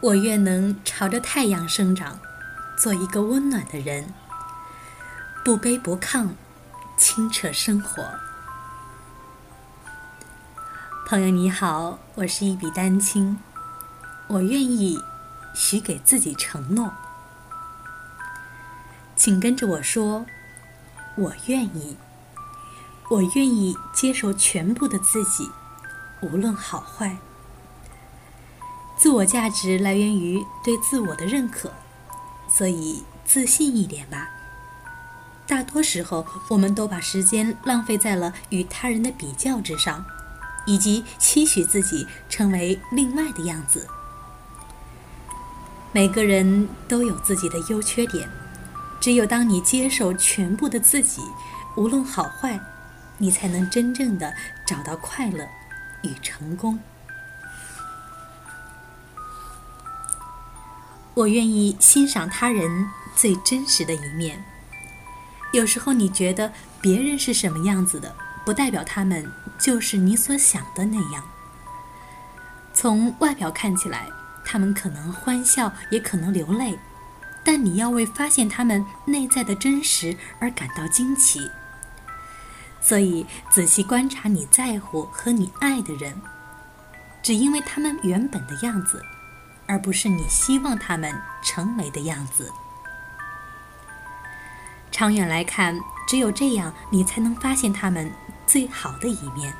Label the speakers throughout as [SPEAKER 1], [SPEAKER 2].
[SPEAKER 1] 我愿能朝着太阳生长，做一个温暖的人，不卑不亢，清澈生活。朋友你好，我是一笔丹青，我愿意许给自己承诺，请跟着我说，我愿意，我愿意接受全部的自己，无论好坏。自我价值来源于对自我的认可，所以自信一点吧。大多时候，我们都把时间浪费在了与他人的比较之上，以及期许自己成为另外的样子。每个人都有自己的优缺点，只有当你接受全部的自己，无论好坏，你才能真正的找到快乐与成功。我愿意欣赏他人最真实的一面。有时候你觉得别人是什么样子的，不代表他们就是你所想的那样。从外表看起来，他们可能欢笑，也可能流泪，但你要为发现他们内在的真实而感到惊奇。所以，仔细观察你在乎和你爱的人，只因为他们原本的样子。而不是你希望他们成为的样子。长远来看，只有这样，你才能发现他们最好的一面。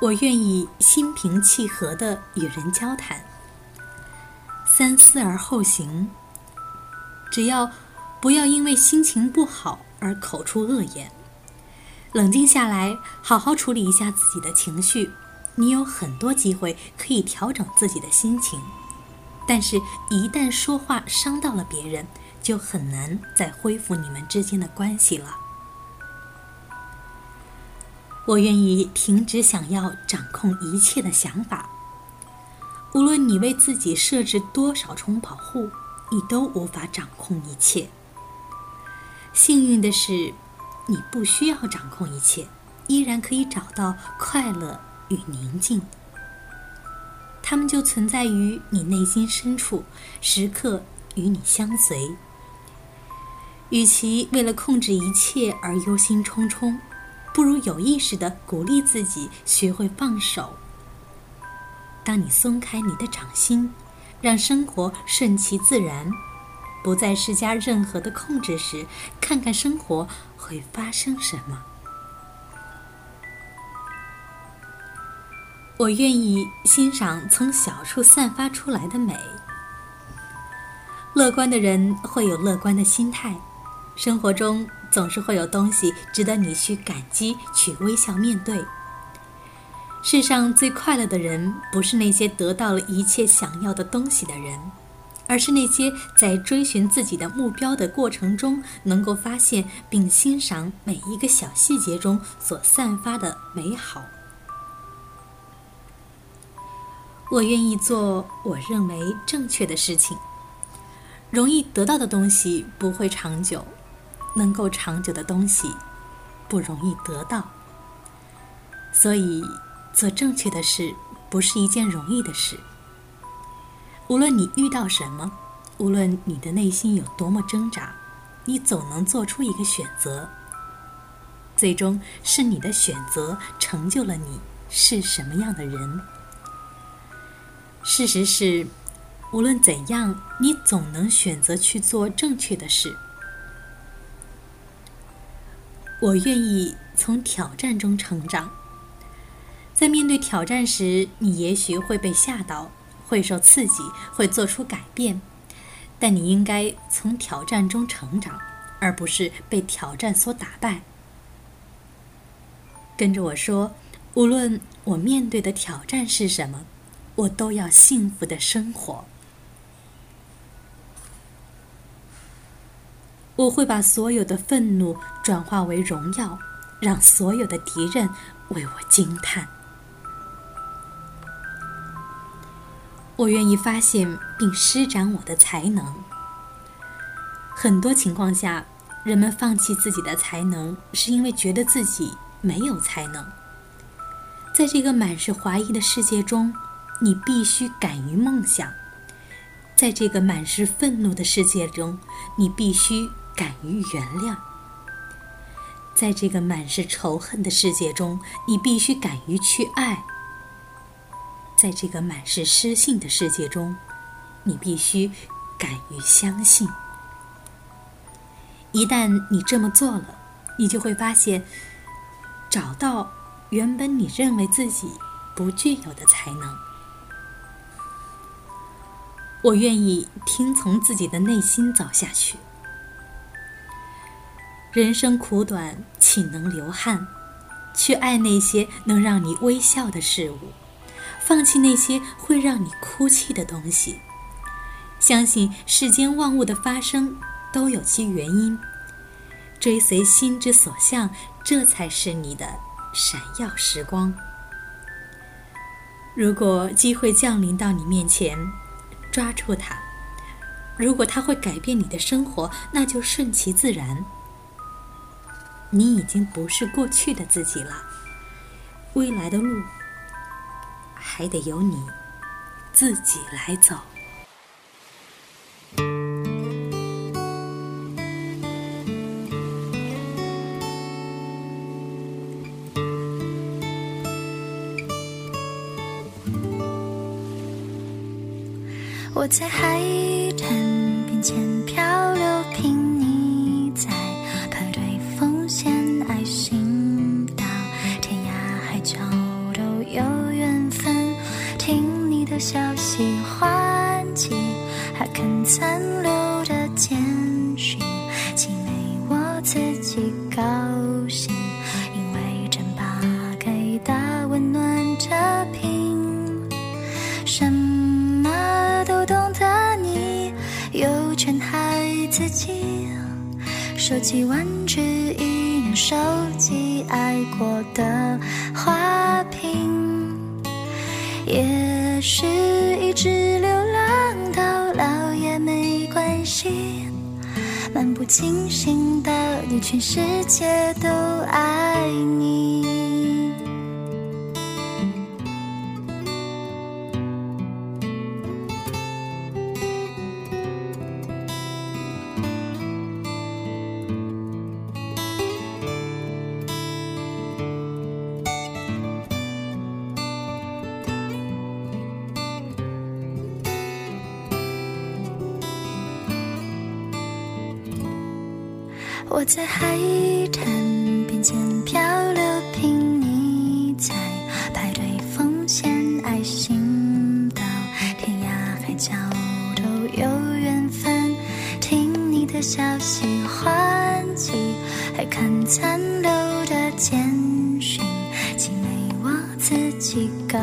[SPEAKER 1] 我愿意心平气和的与人交谈，三思而后行。只要不要因为心情不好而口出恶言，冷静下来，好好处理一下自己的情绪。你有很多机会可以调整自己的心情，但是，一旦说话伤到了别人，就很难再恢复你们之间的关系了。我愿意停止想要掌控一切的想法。无论你为自己设置多少重保护，你都无法掌控一切。幸运的是，你不需要掌控一切，依然可以找到快乐。与宁静，他们就存在于你内心深处，时刻与你相随。与其为了控制一切而忧心忡忡，不如有意识的鼓励自己学会放手。当你松开你的掌心，让生活顺其自然，不再施加任何的控制时，看看生活会发生什么。我愿意欣赏从小处散发出来的美。乐观的人会有乐观的心态，生活中总是会有东西值得你去感激、去微笑面对。世上最快乐的人，不是那些得到了一切想要的东西的人，而是那些在追寻自己的目标的过程中，能够发现并欣赏每一个小细节中所散发的美好。我愿意做我认为正确的事情。容易得到的东西不会长久，能够长久的东西不容易得到。所以，做正确的事不是一件容易的事。无论你遇到什么，无论你的内心有多么挣扎，你总能做出一个选择。最终是你的选择成就了你是什么样的人。事实是，无论怎样，你总能选择去做正确的事。我愿意从挑战中成长。在面对挑战时，你也许会被吓到，会受刺激，会做出改变，但你应该从挑战中成长，而不是被挑战所打败。跟着我说，无论我面对的挑战是什么。我都要幸福的生活。我会把所有的愤怒转化为荣耀，让所有的敌人为我惊叹。我愿意发现并施展我的才能。很多情况下，人们放弃自己的才能，是因为觉得自己没有才能。在这个满是怀疑的世界中。你必须敢于梦想；在这个满是愤怒的世界中，你必须敢于原谅；在这个满是仇恨的世界中，你必须敢于去爱；在这个满是失信的世界中，你必须敢于相信。一旦你这么做了，你就会发现，找到原本你认为自己不具有的才能。我愿意听从自己的内心走下去。人生苦短，岂能流汗？去爱那些能让你微笑的事物，放弃那些会让你哭泣的东西。相信世间万物的发生都有其原因。追随心之所向，这才是你的闪耀时光。如果机会降临到你面前，抓住它。如果它会改变你的生活，那就顺其自然。你已经不是过去的自己了，未来的路还得由你自己来走。
[SPEAKER 2] 我在海收集玩具，一样收集爱过的花瓶。也许一直流浪到老也没关系。漫不经心的你，全世界都爱你。我在海滩边捡漂流，瓶你在排队奉献爱心，到天涯海角都有缘分。听你的消息欢喜还看残留的简讯，寄给我自己高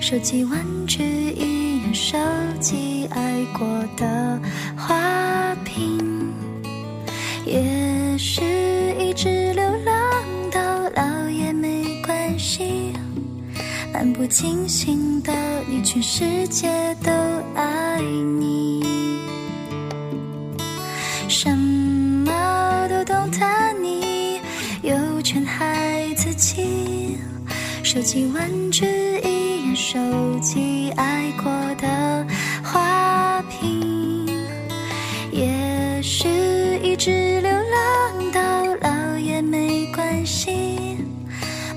[SPEAKER 2] 收集玩具，一样收集爱过的花瓶。也许一直流浪到老也没关系。漫不经心的你，全世界都爱你。收集玩具，一眼收集爱过的花瓶。也许一直流浪到老也没关系。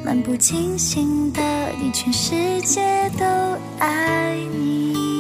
[SPEAKER 2] 漫不经心的你，全世界都爱你。